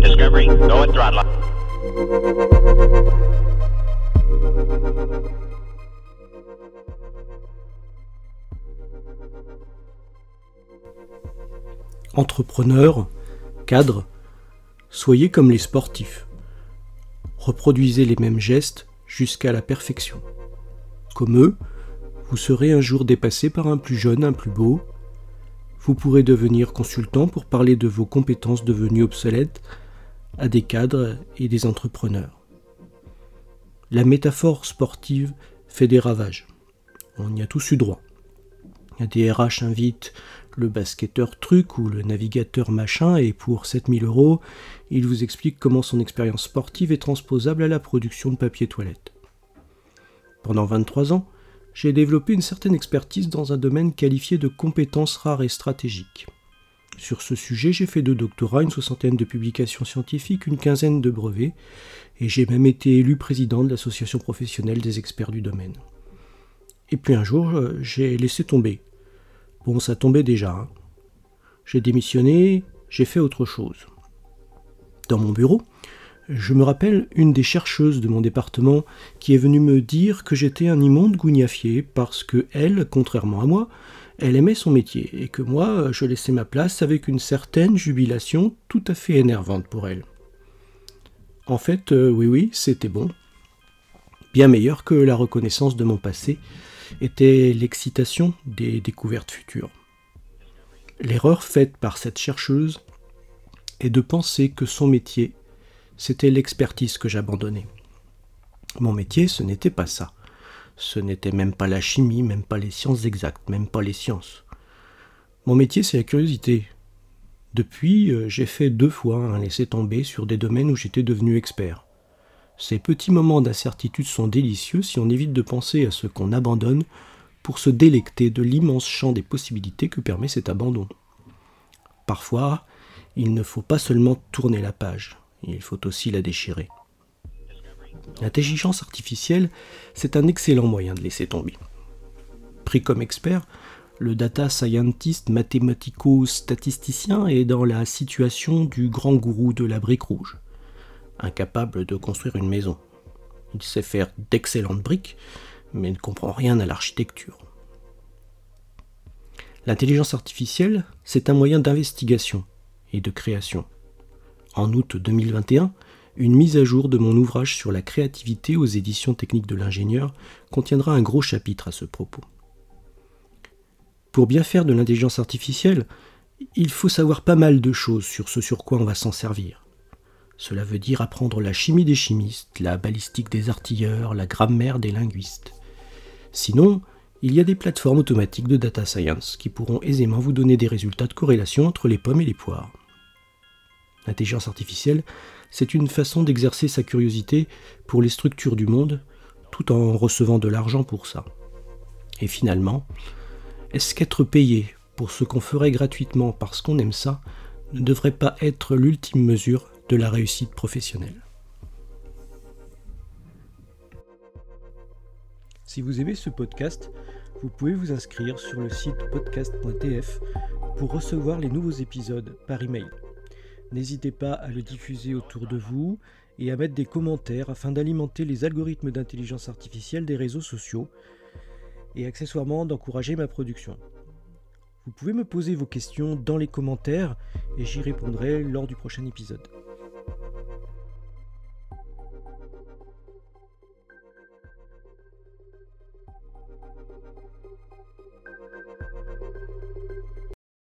Discovery, go soyez comme les sportifs. Reproduisez les mêmes gestes jusqu'à la perfection. Comme eux, vous serez un jour dépassé par un plus jeune, un plus beau. Vous pourrez devenir consultant pour parler de vos compétences devenues obsolètes à des cadres et des entrepreneurs. La métaphore sportive fait des ravages. On y a tous eu droit. Un DRH invite le basketteur truc ou le navigateur machin et pour 7000 euros, il vous explique comment son expérience sportive est transposable à la production de papier toilette. Pendant 23 ans, j'ai développé une certaine expertise dans un domaine qualifié de compétences rares et stratégiques. Sur ce sujet, j'ai fait deux doctorats, une soixantaine de publications scientifiques, une quinzaine de brevets, et j'ai même été élu président de l'association professionnelle des experts du domaine. Et puis un jour, euh, j'ai laissé tomber. Bon, ça tombait déjà. hein. J'ai démissionné, j'ai fait autre chose. Dans mon bureau, je me rappelle une des chercheuses de mon département qui est venue me dire que j'étais un immonde gougnafier parce que elle, contrairement à moi, elle aimait son métier et que moi, je laissais ma place avec une certaine jubilation tout à fait énervante pour elle. En fait, euh, oui, oui, c'était bon. Bien meilleur que la reconnaissance de mon passé était l'excitation des découvertes futures. L'erreur faite par cette chercheuse est de penser que son métier, c'était l'expertise que j'abandonnais. Mon métier, ce n'était pas ça. Ce n'était même pas la chimie, même pas les sciences exactes, même pas les sciences. Mon métier, c'est la curiosité. Depuis, euh, j'ai fait deux fois un laisser-tomber sur des domaines où j'étais devenu expert. Ces petits moments d'incertitude sont délicieux si on évite de penser à ce qu'on abandonne pour se délecter de l'immense champ des possibilités que permet cet abandon. Parfois, il ne faut pas seulement tourner la page, il faut aussi la déchirer. L'intelligence artificielle, c'est un excellent moyen de laisser tomber. Pris comme expert, le data scientist mathématico-statisticien est dans la situation du grand gourou de la brique rouge, incapable de construire une maison. Il sait faire d'excellentes briques, mais ne comprend rien à l'architecture. L'intelligence artificielle, c'est un moyen d'investigation et de création. En août 2021, une mise à jour de mon ouvrage sur la créativité aux éditions techniques de l'ingénieur contiendra un gros chapitre à ce propos. Pour bien faire de l'intelligence artificielle, il faut savoir pas mal de choses sur ce sur quoi on va s'en servir. Cela veut dire apprendre la chimie des chimistes, la balistique des artilleurs, la grammaire des linguistes. Sinon, il y a des plateformes automatiques de data science qui pourront aisément vous donner des résultats de corrélation entre les pommes et les poires. L'intelligence artificielle, c'est une façon d'exercer sa curiosité pour les structures du monde, tout en recevant de l'argent pour ça. Et finalement, est-ce qu'être payé pour ce qu'on ferait gratuitement parce qu'on aime ça ne devrait pas être l'ultime mesure de la réussite professionnelle? Si vous aimez ce podcast, vous pouvez vous inscrire sur le site podcast.tf pour recevoir les nouveaux épisodes par email. N'hésitez pas à le diffuser autour de vous et à mettre des commentaires afin d'alimenter les algorithmes d'intelligence artificielle des réseaux sociaux et accessoirement d'encourager ma production. Vous pouvez me poser vos questions dans les commentaires et j'y répondrai lors du prochain épisode.